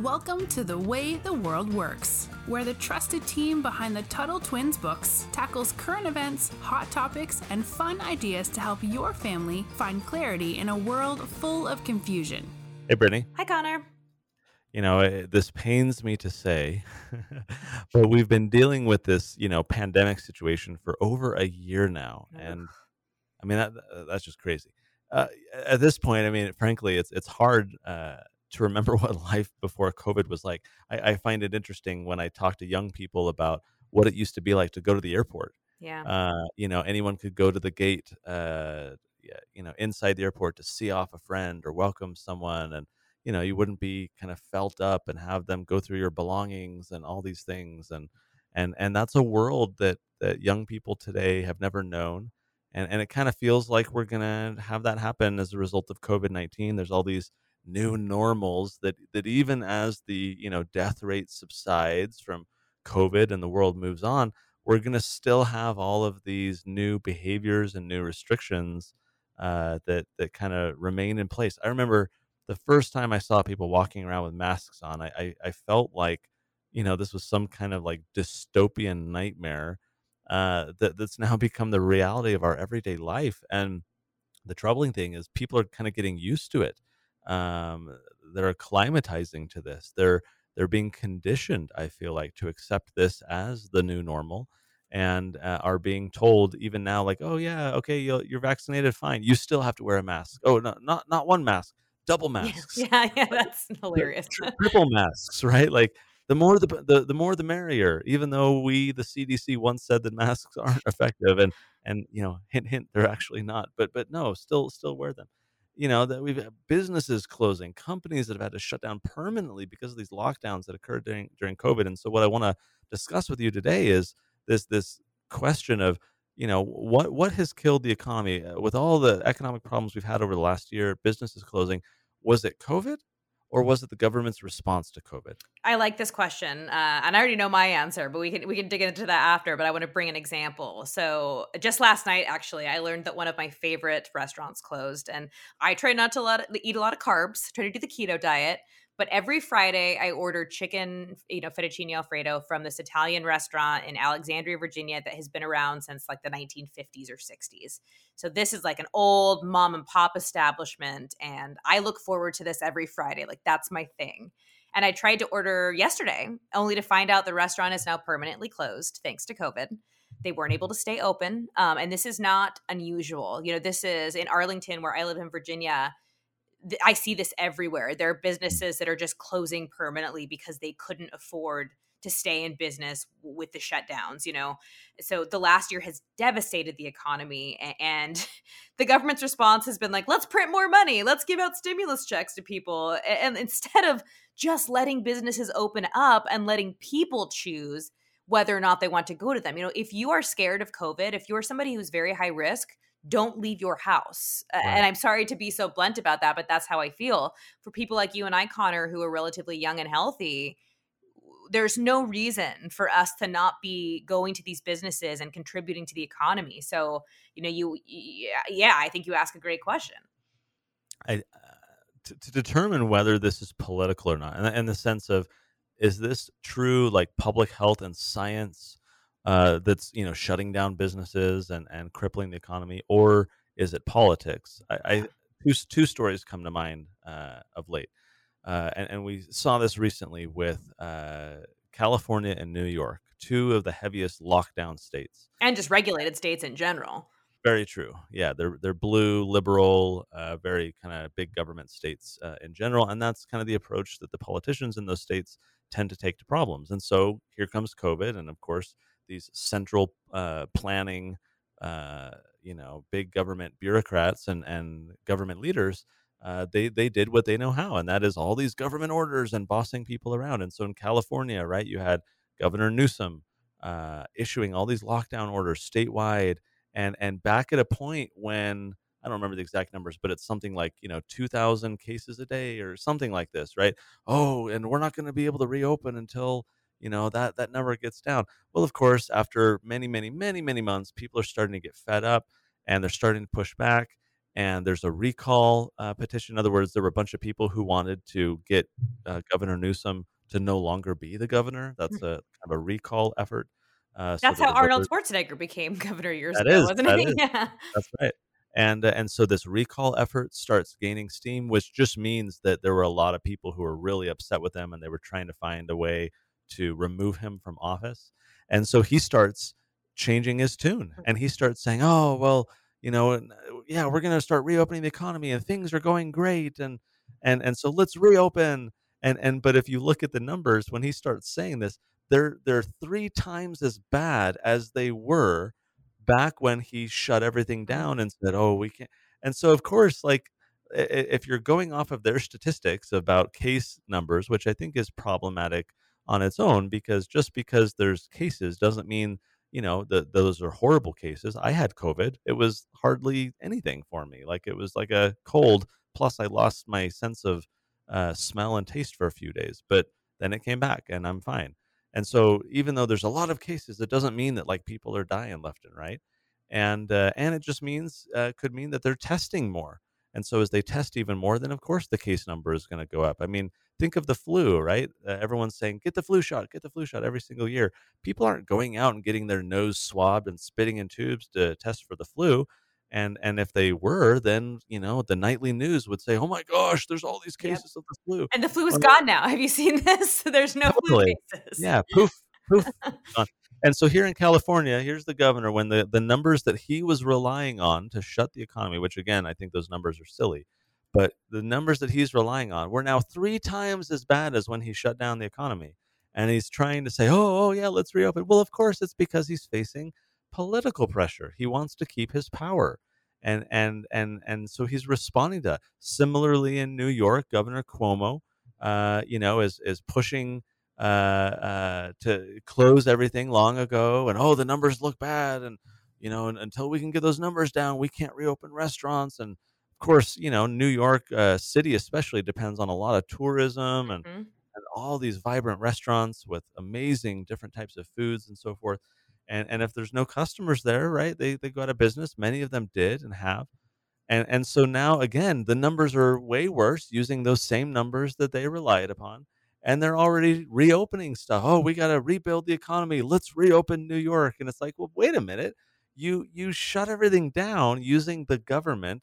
Welcome to The Way the World Works, where the trusted team behind the Tuttle Twins books tackles current events, hot topics, and fun ideas to help your family find clarity in a world full of confusion. Hey, Brittany. Hi, Connor. You know, it, this pains me to say, but we've been dealing with this, you know, pandemic situation for over a year now, and I mean that that's just crazy. Uh, at this point, I mean, frankly, it's it's hard uh, to remember what life before COVID was like. I, I, find it interesting when I talk to young people about what it used to be like to go to the airport. Yeah. Uh, you know, anyone could go to the gate, uh, you know, inside the airport to see off a friend or welcome someone, and you know, you wouldn't be kind of felt up and have them go through your belongings and all these things, and and and that's a world that that young people today have never known. And, and it kind of feels like we're gonna have that happen as a result of COVID nineteen. There's all these new normals that that even as the you know death rate subsides from COVID and the world moves on, we're going to still have all of these new behaviors and new restrictions uh, that that kind of remain in place. I remember the first time I saw people walking around with masks on, I, I, I felt like you know this was some kind of like dystopian nightmare uh, that that's now become the reality of our everyday life. And the troubling thing is people are kind of getting used to it um, they're acclimatizing to this. They're they're being conditioned. I feel like to accept this as the new normal, and uh, are being told even now, like, oh yeah, okay, you're, you're vaccinated, fine. You still have to wear a mask. Oh, no, not not one mask, double masks. Yeah, yeah, that's hilarious. Triple masks, right? Like the more the, the the more the merrier. Even though we, the CDC, once said that masks aren't effective, and and you know, hint hint, they're actually not. But but no, still still wear them you know that we've had businesses closing companies that have had to shut down permanently because of these lockdowns that occurred during during covid and so what i want to discuss with you today is this this question of you know what what has killed the economy? Uh, with all the economic problems we've had over the last year businesses closing was it covid or was it the government's response to COVID? I like this question, uh, and I already know my answer, but we can we can dig into that after. But I want to bring an example. So just last night, actually, I learned that one of my favorite restaurants closed, and I try not to let, eat a lot of carbs, try to do the keto diet. But every Friday, I order chicken, you know, fettuccine alfredo from this Italian restaurant in Alexandria, Virginia, that has been around since like the 1950s or 60s. So this is like an old mom and pop establishment, and I look forward to this every Friday. Like that's my thing. And I tried to order yesterday, only to find out the restaurant is now permanently closed thanks to COVID. They weren't able to stay open, um, and this is not unusual. You know, this is in Arlington, where I live in Virginia I see this everywhere. There are mm. businesses that are just closing permanently because they couldn't afford to stay in business with the shutdowns, you know. So the last year has devastated the economy and the government's response has been like, let's print more money, let's give out stimulus checks to people and instead of just letting businesses open up and letting people choose whether or not they want to go to them. You know, if you are scared of COVID, if you're somebody who's very high risk, don't leave your house. Right. And I'm sorry to be so blunt about that, but that's how I feel. For people like you and I, Connor, who are relatively young and healthy, there's no reason for us to not be going to these businesses and contributing to the economy. So, you know, you, yeah, I think you ask a great question. I, uh, to, to, determine whether this is political or not, in, in the sense of, is this true like public health and science uh, that's you know shutting down businesses and and crippling the economy, or is it politics? I, I two two stories come to mind uh, of late, uh, and, and we saw this recently with uh, California and New York, two of the heaviest lockdown states, and just regulated states in general. Very true. Yeah, they're they're blue, liberal, uh, very kind of big government states uh, in general, and that's kind of the approach that the politicians in those states tend to take to problems. And so here comes COVID, and of course these central uh, planning, uh, you know, big government bureaucrats and and government leaders. Uh, they they did what they know how, and that is all these government orders and bossing people around. And so in California, right, you had Governor Newsom uh, issuing all these lockdown orders statewide, and and back at a point when I don't remember the exact numbers, but it's something like, you know, 2,000 cases a day or something like this, right? Oh, and we're not going to be able to reopen until you know that that number gets down well of course after many many many many months people are starting to get fed up and they're starting to push back and there's a recall uh, petition. In other words, there were a bunch of people who wanted to get uh, Governor Newsom to no longer be the governor. That's hmm. a kind of a recall effort. Uh, That's so how Arnold Schwarzenegger became governor years that ago, is, wasn't it? Yeah. That's right. And uh, and so this recall effort starts gaining steam, which just means that there were a lot of people who were really upset with them and they were trying to find a way to remove him from office. And so he starts changing his tune, and he starts saying, "Oh well, you know, yeah, we're going to start reopening the economy and things are going great and and and so let's reopen and and but if you look at the numbers when he starts saying this, they're they're 3 times as bad as they were back when he shut everything mm-hmm. down and said, "Oh, we can't." And so of course, like if you're going off of their statistics about case numbers, which I think is problematic on its own because just because there's cases doesn't mean you know, the, those are horrible cases. I had COVID. It was hardly anything for me. Like it was like a cold. Plus, I lost my sense of uh, smell and taste for a few days, but then it came back and I'm fine. And so, even though there's a lot of cases, it doesn't mean that like people are dying left and right. And uh, and it just means uh, could mean that they're testing more. And so, as they test even more, then of course the case number is going to go up. I mean, think of the flu, right? Uh, everyone's saying, get the flu shot, get the flu shot every single year. People aren't going out and getting their nose swabbed and spitting in tubes to test for the flu. And and if they were, then you know the nightly news would say, "Oh my gosh, there's all these cases yep. of the flu." And the flu is gone now. Have you seen this? There's no totally. flu cases. Yeah, poof, poof. And so here in California, here's the governor when the the numbers that he was relying on to shut the economy, which again I think those numbers are silly but the numbers that he's relying on were now three times as bad as when he shut down the economy. And he's trying to say, oh, oh, yeah, let's reopen. Well, of course, it's because he's facing political pressure. He wants to keep his power. And and and and so he's responding to. Similarly, in New York, Governor Cuomo, uh, you know, is is pushing uh, uh, to close everything long ago, and oh, the numbers look bad, and you know, and, until we can get those numbers down, we can't reopen restaurants, and of course, you know, New York uh, City especially depends on a lot of tourism and, mm-hmm. and all these vibrant restaurants with amazing different types of foods and so forth. And and if there's no customers there, right, they they go out of business. Many of them did and have. And and so now again, the numbers are way worse using those same numbers that they relied upon. And they're already reopening stuff. Oh, we got to rebuild the economy. Let's reopen New York. And it's like, well, wait a minute. You you shut everything down using the government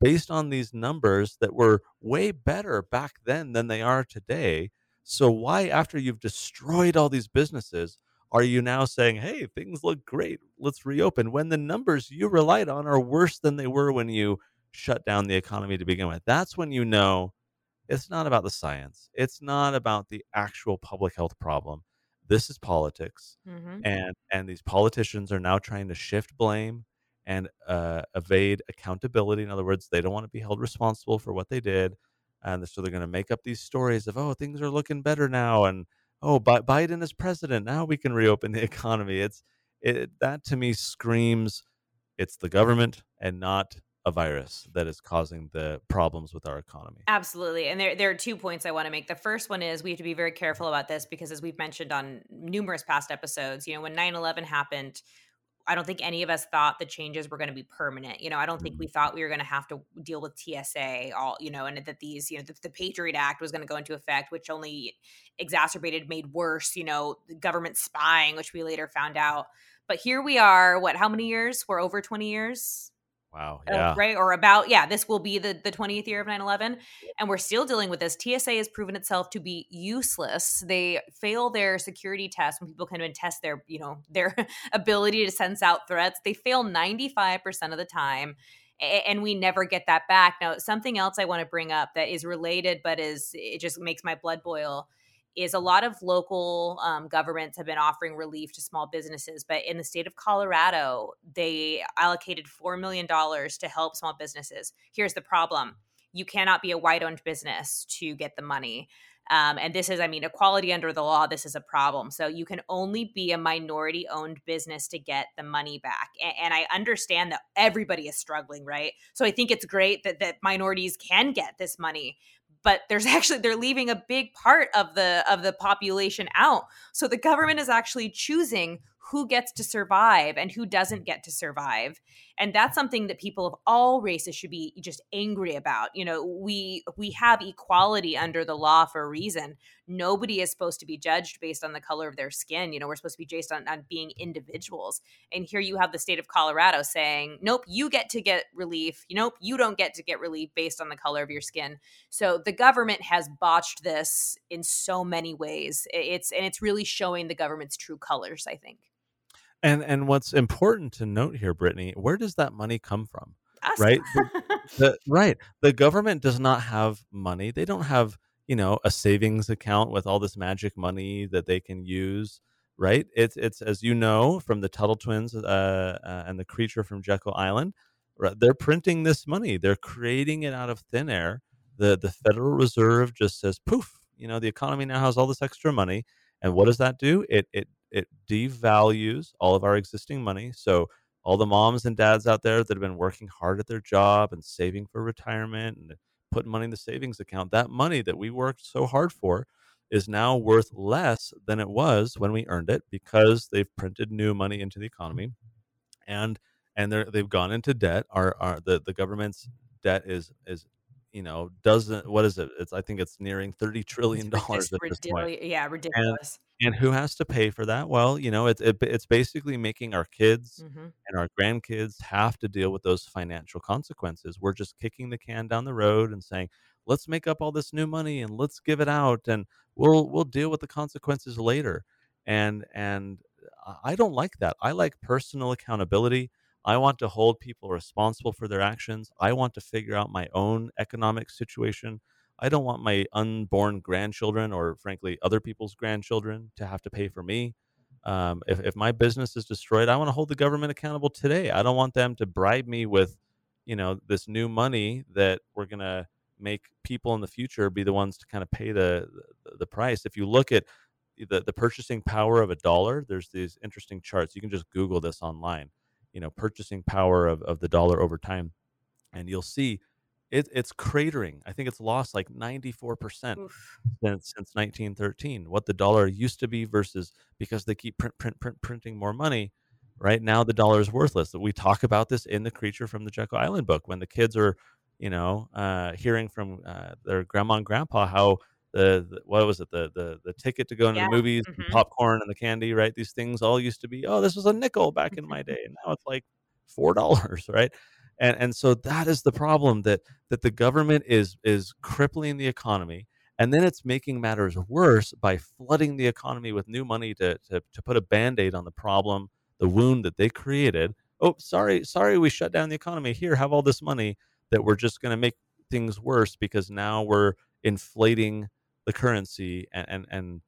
based on these numbers that were way better back then than they are today. So, why, after you've destroyed all these businesses, are you now saying, hey, things look great, let's reopen, when the numbers you relied on are worse than they were when you shut down the economy to begin with? That's when you know it's not about the science, it's not about the actual public health problem. This is politics. Mm-hmm. And, and these politicians are now trying to shift blame and uh, evade accountability. In other words, they don't want to be held responsible for what they did. And so they're going to make up these stories of, oh, things are looking better now. And, oh, Biden is president. Now we can reopen the economy. It's it, that to me screams it's the government and not a virus that is causing the problems with our economy. Absolutely. And there, there are two points I want to make. The first one is we have to be very careful about this because, as we've mentioned on numerous past episodes, you know, when 9 11 happened, I don't think any of us thought the changes were going to be permanent. You know, I don't think we mm-hmm. thought we were going to have to deal with TSA, all you know, and that these, you know, the, the Patriot Act was going to go into effect, which only exacerbated, made worse. You know, government spying, which we later found out. But here we are. What? How many years? We're over twenty years. Wow. Uh, yeah. Right. Or about, yeah, this will be the, the 20th year of 9 11. And we're still dealing with this. TSA has proven itself to be useless. They fail their security tests when people come and test their, you know, their ability to sense out threats. They fail 95% of the time. And we never get that back. Now, something else I want to bring up that is related, but is, it just makes my blood boil is a lot of local um, governments have been offering relief to small businesses. But in the state of Colorado, they allocated $4 million to help small businesses. Here's the problem you cannot be a white owned business to get the money. Um, and this is, I mean, equality under the law, this is a problem. So you can only be a minority owned business to get the money back. And, and, I understand that everybody is struggling, right? So I think it's great that, that minorities can get this money but there's actually they're leaving a big part of the of the population out. So the government is actually choosing who gets to survive and who doesn't get to survive and that's something that people of all races should be just angry about you know we we have equality under the law for a reason. Nobody is supposed to be judged based on the color of their skin you know we're supposed to be based on, on being individuals. And here you have the state of colorado saying nope you get to get relief. Nope you don't get to get relief based on the color of your skin. So the government has botched this in so many ways. It's and it's really showing the government's true colors i think and and what's important to note here, Brittany, where does that money come from? Us. Right, the, the, right. The government does not have money. They don't have you know a savings account with all this magic money that they can use. Right. It's it's as you know from the Tuttle twins uh, uh, and the creature from Jekyll Island. Right, they're printing this money. They're creating it out of thin air. The the Federal Reserve just says poof. You know the economy now has all this extra money, and what does that do? It it it devalues all of our existing money. So all the moms and dads out there that have been working hard at their job and saving for retirement and putting money in the savings account, that money that we worked so hard for is now worth less than it was when we earned it because they've printed new money into the economy and and they're they've gone into debt our, our the, the government's debt is is you know doesn't what is it? It's i think it's nearing 30 trillion dollars at this point. yeah ridiculous. and, and, who has to pay for that? Well you know it's it, it's basically making our kids mm-hmm. and our grandkids have to deal with those financial consequences. We're just kicking the can down the road and saying let's make up all this new money and let's give it out and we'll we'll deal with the consequences later. And and i don't like that. I like personal accountability I want to hold people responsible for their actions. I want to figure out my own economic situation. I don't want my unborn grandchildren or, frankly, other people's grandchildren to have to pay for me. Um, if, if my business is destroyed, I want to hold the government accountable today. I don't want them to bribe me with, you know, this new money that we're going to make people in the future be the ones to kind of pay the, the, the price. If you look at the, the purchasing power of a dollar, there's these interesting charts. You can just Google this online you know purchasing power of, of the dollar over time and you'll see it, it's cratering. I think it's lost like 94% since, since 1913 what the dollar used to be versus because they keep print, print, print, printing more money right now the dollar is worthless. We talk about this in the creature from the jekyll island book when the kids are you know uh, hearing from uh, their grandma and grandpa how the, the, what was it the the the ticket to go into yeah. the movies mm-hmm. popcorn and the candy right these things all used to be oh this was a nickel back in my day and now it's like four dollars right and and so that is the problem that that the government is is crippling the economy and then it's making matters worse by flooding the economy with new money to to, to put a band-aid on the problem the wound that they created oh sorry sorry we shut down the economy here have all this money that we're just going to make things worse because now we're inflating the currency and, and, and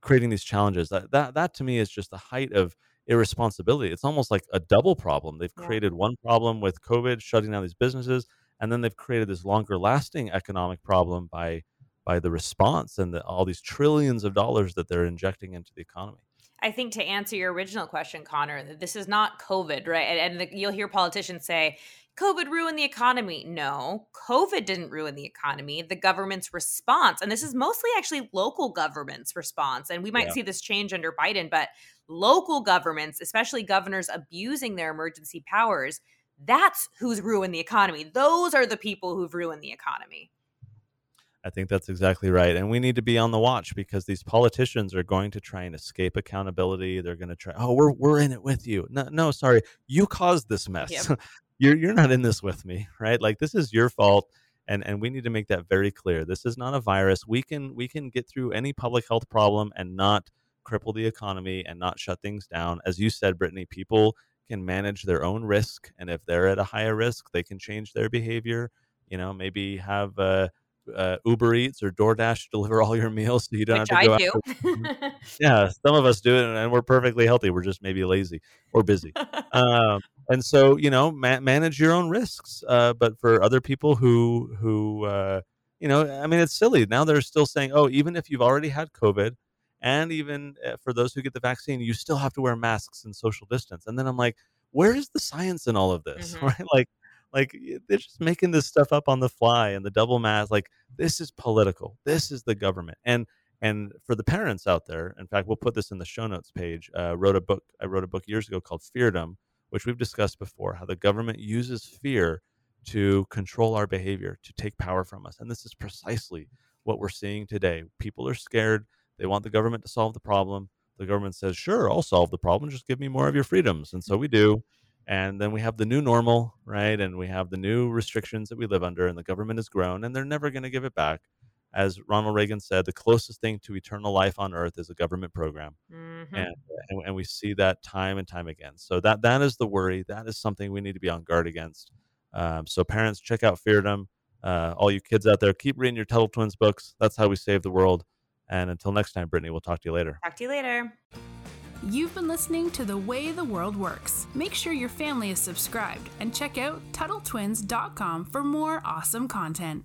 creating these challenges. That, that that to me is just the height of irresponsibility. It's almost like a double problem. They've yeah. created one problem with COVID, shutting down these businesses, and then they've created this longer lasting economic problem by by the response and the, all these trillions of dollars that they're injecting into the economy. I think to answer your original question, Connor, this is not COVID, right? And, and the, you'll hear politicians say, COVID ruined the economy. No, COVID didn't ruin the economy. The government's response, and this is mostly actually local government's response, and we might yeah. see this change under Biden, but local governments, especially governors abusing their emergency powers, that's who's ruined the economy. Those are the people who've ruined the economy. I think that's exactly right. And we need to be on the watch because these politicians are going to try and escape accountability. They're going to try, oh, we're, we're in it with you. No, no sorry. You caused this mess. Yep. you're you're not in this with me, right? Like this is your fault and and we need to make that very clear. This is not a virus. We can we can get through any public health problem and not cripple the economy and not shut things down. As you said, Brittany, people can manage their own risk, and if they're at a higher risk, they can change their behavior. You know, maybe have uh, uh, Uber Eats or DoorDash deliver all your meals, so you don't Which have to go. I do. yeah, some of us do it, and we're perfectly healthy. We're just maybe lazy or busy. um, and so you know ma- manage your own risks uh, but for other people who who uh, you know i mean it's silly. Now they're still saying oh even if you've already had covid and even uh, for those who get the vaccine you still have to wear masks and social distance. And then i'm like where is the science in all of this? Mm-hmm. right? Like like they're just making this stuff up on the fly and the double mask like this is political. This is the government. And and for the parents out there in fact we'll put this in the show notes page uh, wrote a book i wrote a book years ago called feardom which we've discussed before, how the government uses fear to control our behavior, to take power from us. And this is precisely what we're seeing today. People are scared. They want the government to solve the problem. The government says, sure, I'll solve the problem. Just give me more of your freedoms. And so we do. And then we have the new normal, right? And we have the new restrictions that we live under, and the government has grown, and they're never going to give it back. As Ronald Reagan said, the closest thing to eternal life on earth is a government program. Mm-hmm. And, and, and we see that time and time again. So that that is the worry. That is something we need to be on guard against. Um, so parents, check out Feardom. Uh, all you kids out there, keep reading your Tuttle Twins books. That's how we save the world. And until next time, Brittany, we'll talk to you later. Talk to you later. You've been listening to The Way the World Works. Make sure your family is subscribed and check out TuttleTwins.com for more awesome content.